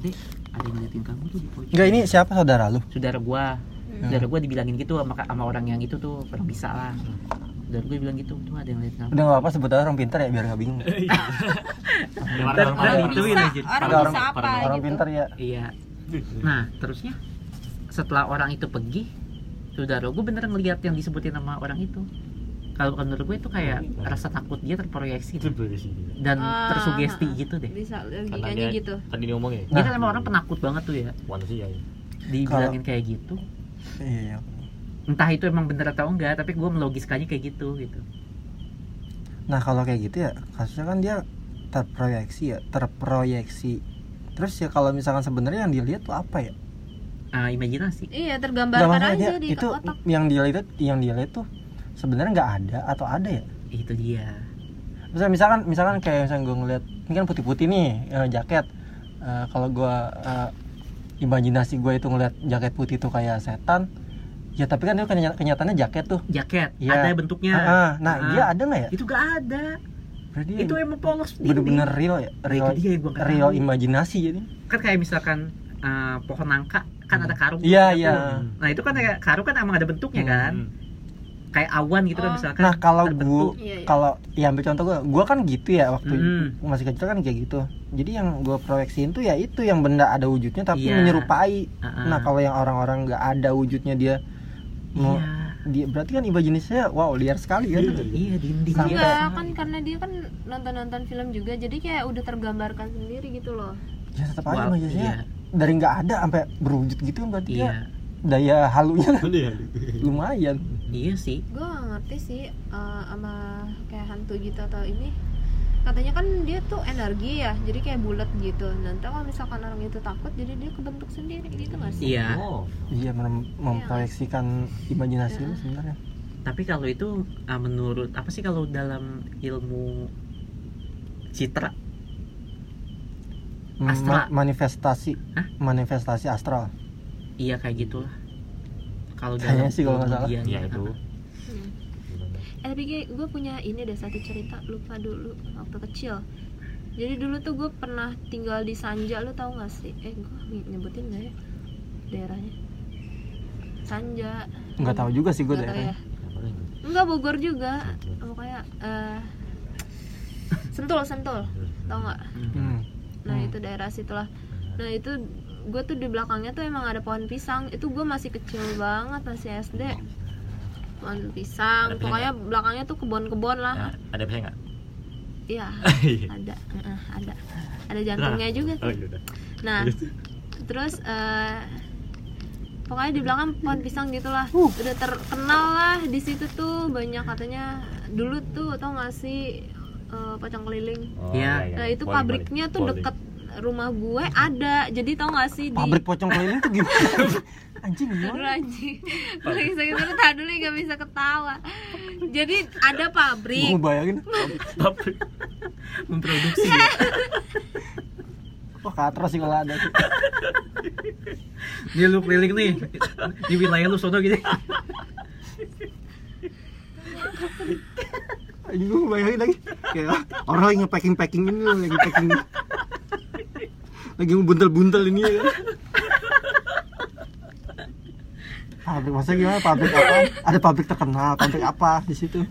dek ada yang ngeliatin kamu tuh di pojok Enggak ini siapa saudara lu? saudara gua Hmm. saudara gua dibilangin gitu sama, sama orang yang itu tuh orang bisa lah saudara gua bilang gitu tuh ada yang ngeliatin kamu Udah gak apa sebut aja orang pintar ya biar gak bingung. Dan Orang orang bisa, aja. orang apa Orang gitu pintar ya. iya nah terusnya setelah orang itu pergi saudara gua bener ngeliat yang disebutin sama orang itu kalau menurut gue itu kayak rasa takut dia terproyeksi itu berisi dan Ah, tersugesti ah, gitu deh. Bisa karena logikanya dia gitu. tadi dia ngomong ya dia Nah. kan emang orang penakut banget tuh ya. Manusia ya dibilangin kayak gitu. Iya. entah itu emang bener atau enggak tapi gue melogiskannya kayak gitu gitu. Nah kalau kayak gitu ya kasusnya kan dia terproyeksi ya, terproyeksi. Terus ya kalau misalkan sebenarnya yang dilihat tuh apa ya? Ah, imajinasi. Iya tergambarkan aja dia- di itu otak. yang dia lihat yang dia lihat tuh sebenarnya nggak ada atau ada ya? itu dia Misalkan misalkan misalkan kayak misalnya gue ngeliat ini kan putih-putih nih eh, jaket. Eh, kalau gue eh, imajinasi gue itu ngeliat jaket putih tuh kayak setan. Ya tapi kan itu kenya- kenyataannya jaket tuh. jaket Iya. ada bentuknya ah. nah Ah. dia ada nggak ya? itu gak ada Berarti itu emang polos bener-bener real ya, real, itu dia gua real tahu. imajinasi jadi. kan kayak misalkan ah, pohon nangka kan ada karung Iya, tuh. iya. nah itu kan kayak karung kan emang ada bentuknya kan Hmm. Kayak awan gitu kan Oh. misalkan Nah kalau gua Iya, iya. kalau ya ambil contoh gua, gua kan gitu ya waktu Hmm. masih kecil kan kayak gitu. Jadi yang gua proyeksiin tuh ya itu yang benda ada wujudnya tapi Iya. menyerupai. Ah, ah. Nah kalau yang orang-orang nggak ada wujudnya dia mau iya dia berarti kan imajinasinya wow liar sekali kan. iya dinding Sampai-. Enggak, kan karena dia kan nonton-nonton film juga jadi kayak udah tergambarkan sendiri gitu loh Ya tetap aja imajinasinya iya. dari nggak ada sampai berwujud gitu kan berarti iya dia daya halunya kan Iya. lumayan. Iya sih gue gak ngerti sih eh, sama kayak hantu gitu atau ini katanya kan dia tuh energi ya jadi kayak bulat gitu nanti kalau misalkan orang itu takut jadi dia kebentuk sendiri gitu gak sih iya Oh. Iya mem- memproyeksikan imajinasi lu sebenarnya. tapi kalau itu ah, menurut apa sih kalau dalam ilmu citra Ma- Astra. manifestasi Hah? manifestasi astral. iya kayak gitulah kalau Kayaknya dalam sih kalau nggak salah. dia- Iya itu. Hmm. eh tapi gue punya ini deh satu cerita lupa dulu waktu kecil jadi dulu tuh gue pernah tinggal di Sanja lu tau gak sih eh gue nyebutin gak ya daerahnya Sanja Nggak tahu juga sih gue daerahnya. ya enggak Bogor juga pokoknya eh sentul sentul tau nggak Hmm. nah Hmm. itu daerah situlah nah itu gue tuh di belakangnya tuh emang ada pohon pisang. Itu gue masih kecil banget masih SD pohon pisang. Ada pisang pokoknya belakangnya tuh kebun-kebun lah. Nah, ada bisa nggak? iya ada. Heeh, ada. Ada jantungnya juga Oh tuh iya nah terus? eh pokoknya di belakang pohon pisang gitulah. Udah terkenal lah di situ tuh. Banyak katanya. Dulu tuh tau gak sih eh, pocong keliling? Oh, Iya. nah itu Poli, pabriknya poli. tuh Poli. deket rumah gue ada jadi tau gak sih di Pabrik pocong keliling tuh gimana? Anjing Aduh gimana? anjing Lagi sakit perut tahan dulu gak bisa ketawa Jadi ada Gue pabrik ngebayangin Pabrik. memproduksi ya. Wah katro sih kalau ada tuh Ini lu keliling nih di wilayah lu sono gitu. Anjing gue ngebayangin lagi Kayak orang lagi nge-packing-packing ini loh Lagi packing Lagi ngebuntel-buntel ini ya kan Pabrik masa gimana? Pabrik apa? Ada pabrik terkenal, pabrik apa di situ?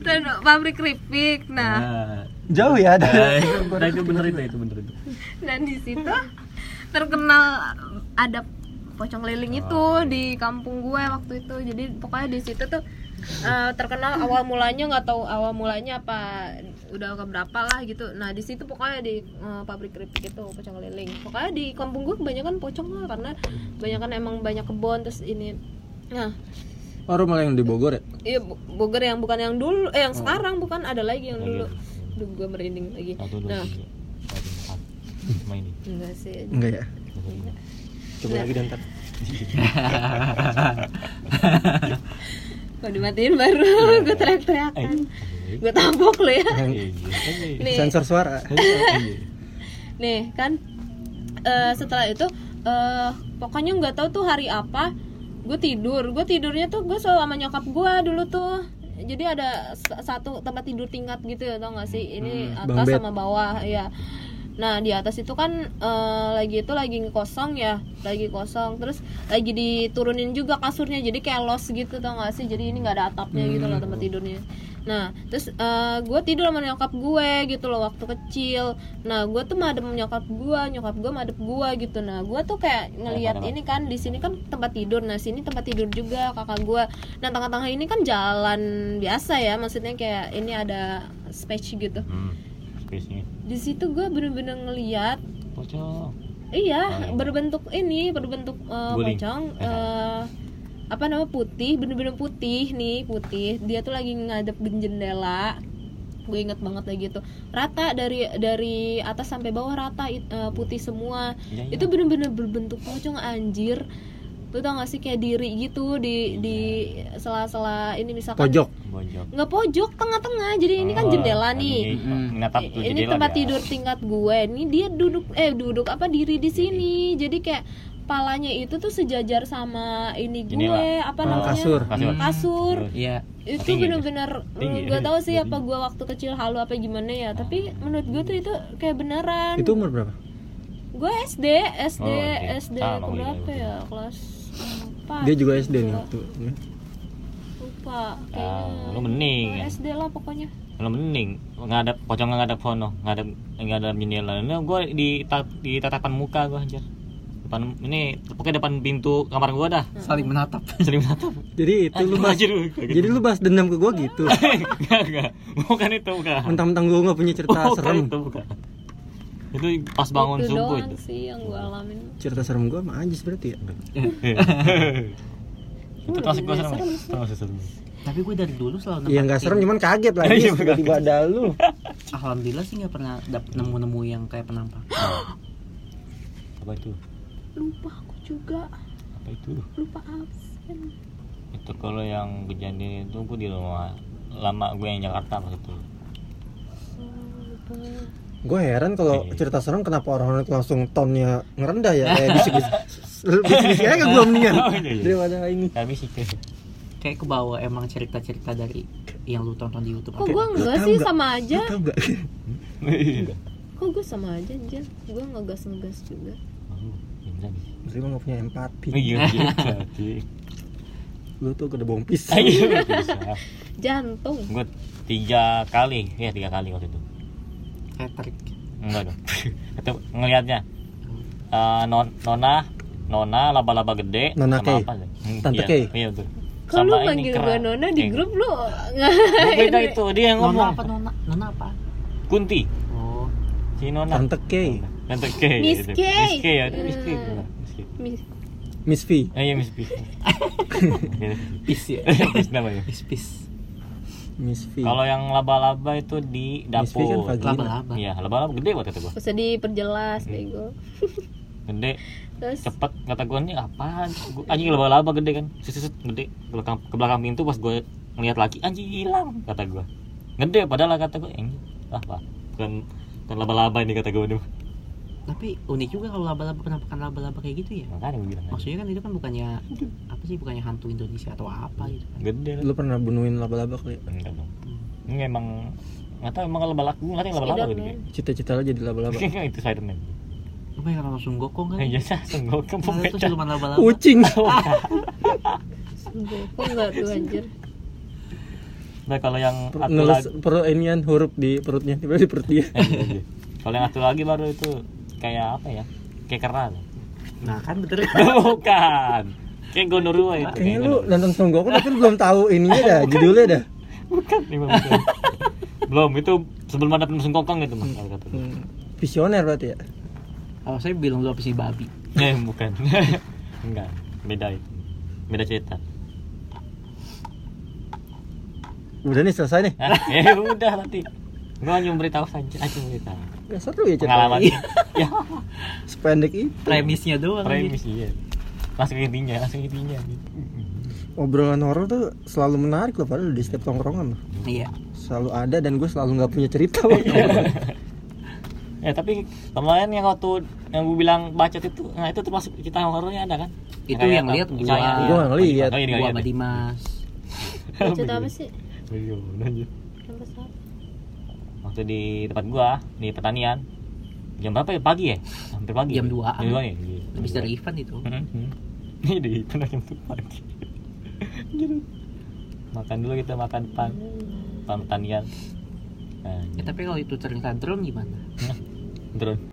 Dan pabrik keripik Nah Nah, Jauh ya ada. nah, itu, nah, itu bener itu, itu bener itu. dan di situ terkenal ada pocong itu Oh, iya. di kampung gue waktu itu jadi pokoknya di situ tuh eh, terkenal awal mulanya nggak tahu awal mulanya apa udah keberapa lah gitu nah di situ pokoknya di eh, pabrik keripik itu pocong keliling pokoknya di kampung gue kebanyakan pocong lah karena kebanyakan emang banyak kebun terus ini nah Oh, rumah yang di Bogor ya? iya Bo- Bogor yang bukan yang dulu eh Oh. yang sekarang bukan ada lagi yang dulu Duh, gue merinding lagi Satu dua nah. Cuma ini. enggak sih Enggak ya? Coba Nah. lagi dan ntar. Kalau dimatiin baru? Gue teriak-teriakan. Gue tabok lo ya. Nih, Sensor suara. nih kan eh, setelah itu eh pokoknya nggak tahu tuh hari apa gue tidur. Gue tidurnya tuh gue selalu sama nyokap gue dulu tuh. Jadi ada satu tempat tidur tingkat gitu ya tau gak sih? Ini Hmm, atas bed. sama bawah ya nah di atas itu kan eh, lagi itu lagi kosong ya lagi kosong. Terus lagi diturunin juga kasurnya jadi kayak los gitu tau gak sih? Jadi ini nggak ada atapnya gitu loh tempat tidurnya. Nah terus gue tidur sama nyokap gue gitu loh waktu kecil. Nah gue tuh madep nyokap gue nyokap gue madep gue gitu. Nah gue tuh kayak ngelihat ini kan di sini kan tempat tidur. Nah sini tempat tidur juga kakak gue nah tengah-tengah ini kan jalan biasa ya maksudnya kayak ini ada space gitu. Hmm. Di situ gue bener-bener ngeliat Pocong. iya Oh, berbentuk ini berbentuk Guling. pocong eh, apa nama putih bener-bener putih nih putih. Dia tuh lagi ngadep jendela. Gue inget banget lagi itu rata dari dari atas sampai bawah rata eh, putih semua. Iya, iya. itu bener-bener berbentuk pocong anjir lu tau gak sih kayak diri gitu di di sela-sela ini misalkan pojok. Nggak pojok tengah-tengah. Jadi ini kan Oh, jendela nih. Natap tuh ini jendela tempat dia. tidur tingkat gue ini dia duduk eh duduk apa diri di sini. Jadi kayak palanya itu tuh sejajar sama ini gue Jendela. apa Ah, namanya? kasur. Kasur. kasur. Iya. itu bener-bener gue tahu sih apa gue waktu kecil halu apa gimana ya. Tapi menurut gue tuh itu kayak beneran. Itu umur berapa? Gue SD SD Oh, oke. SD gue berapa ya? Kelas empat dia juga SD nih lupa. waktu lupa Ah, kayaknya lu mending ya. SD lah pokoknya Lo mending ngadap pocong ngadap sono, ngadap ngadap jendela. Ini gue di di tatapan muka gue anjir. Depan ini pokoknya depan pintu kamar gue dah. Saling menatap. Sering menatap. jadi itu lu bahas Anjir, lu. Kayak jadi lu bahas dendam ke gua gitu enggak enggak. Bukan itu bukan. mentang-mentang gua nggak punya cerita Bukan serem itu bukan. Itu pas bangun itu subuh doang itu. sih yang gue alamin cerita serem gua mah Ajis berarti ya itu termasuk gue Iya, serem. serem, Termasuk serem. Tapi gue dari dulu selalu Iya nggak serem cuman kaget lah Ajis tiba-tiba ada lu Alhamdulillah sih nggak pernah dapet nemu-nemu yang kayak penampang. Apa itu? lupa aku juga Apa itu? lupa absen Itu kalau yang kejadian itu gue di rumah lama gue yang Jakarta waktu itu. lupa gue heran kalau Iya. cerita serem kenapa orang-orang itu langsung tonnya ngerendah ya kayak bisik-bisik bisik-bisik aja gua mendingan Oh, iya, iya. daripada ini sih. Kayak ke bawah emang cerita-cerita dari yang lu tonton di YouTube. kok gue enggak sih nggak? sama aja kok gue sama aja anjir gue ngegas ngegas juga Oh, berarti lu gak punya empati Oh, Iya, jadi. lu tuh kena bohong pisang Ayo bisa. jantung Gue tiga kali, ya tiga kali waktu itu. Patrick. Enggak dong. itu ngelihatnya Eh, non, nona, nona laba-laba gede. Nona sama Kay. apa sih? Hmm, Tante iya. Iya tuh. kalau lu manggil gue Nona di grup lu Gue beda itu dia yang Nona ngomong. apa nona? Nona apa? Kunti. Oh, Si nona. Tante K Tante K. Miss itu. K. Miss K ya, Miss K. Hmm. Miss K. Mis- Miss V Eh, iya Miss P. peace ya. Miss namanya. Peace peace. Miss V Kalau yang laba-laba itu di Miss V kan dapur. vagina Laba-laba. Iya, laba-laba gede buat kata gua. Gak usah diperjelas bego Gede, terus cepet kata gua nih apaan? Gua anjing laba-laba gede kan. Suset gede ke belakang ke belakang pintu pas gua ngeliat lagi anjing hilang kata gua. Gede padahal kata gua anjing apa? Bukan bukan laba-laba ini kata gua nih. Tapi unik juga kalau laba-laba penampakan laba-laba kayak gitu ya. Makanya gua bilang. Maksudnya kan itu kan bukannya apa sih bukannya hantu Indonesia atau apa gitu kan. Gede lu pernah bunuhin laba-laba kali ya? Enggak dong. Ini emang nggak tahu emang laba-laba gua nggak tahu laba-laba gitu. Spiderman. cita-cita lo jadi laba-laba itu Spiderman. Apa yang langsung gokong kan? Ya sah, kamu Ada tuh beda. siluman laba-laba. kucing Gue kok enggak tuh anjir Nah, kalau yang Per- satu nulis lagi, per inian huruf di perutnya tiba di perut dia kalau yang satu lagi baru itu kayak apa ya? Kayak keran. Nah kan betul. Bukan. Kayak Gondorua itu. kayaknya kayak lu nonton Son Goku tapi lu belum tahu ininya dah judulnya dah Bukan, lima bukan. Belum, itu sebelum ada penusun kokong itu mah. kalau kata gua. Hmm, visioner berarti ya Oh saya bilang lu apa sih babi? Eh, bukan. Enggak, beda itu. Beda cerita. udah nih selesai nih eh udah nanti. Gua hanya memberitahu saja, aja memberitahu. Gak seru ya cerita Pengalaman. ya, sependek itu Premisnya doang. premis iya. Langsung intinya, langsung intinya. obrolan horor tuh selalu menarik loh padahal di setiap tongkrongan loh. Iya. selalu ada dan gue selalu nggak punya cerita Ya tapi kemarin yang waktu yang gue bilang bacot itu, nah itu termasuk cerita horornya ada kan? Itu yang lihat ngeliat. Oh, iya, Gua nggak sama lihat. Dimas. cerita apa sih Iya, lanjut. Sampai saat Waktu di tempat gua di pertanian jam berapa ya pagi ya hampir pagi Jam? 2-an. jam dua ya Iya, Habis dua. dari event itu. Mhm. ini di itu jam tuh pagi makan dulu kita makan pan pan pertanian nah, Ya, tapi kalau itu cerita drone gimana? drone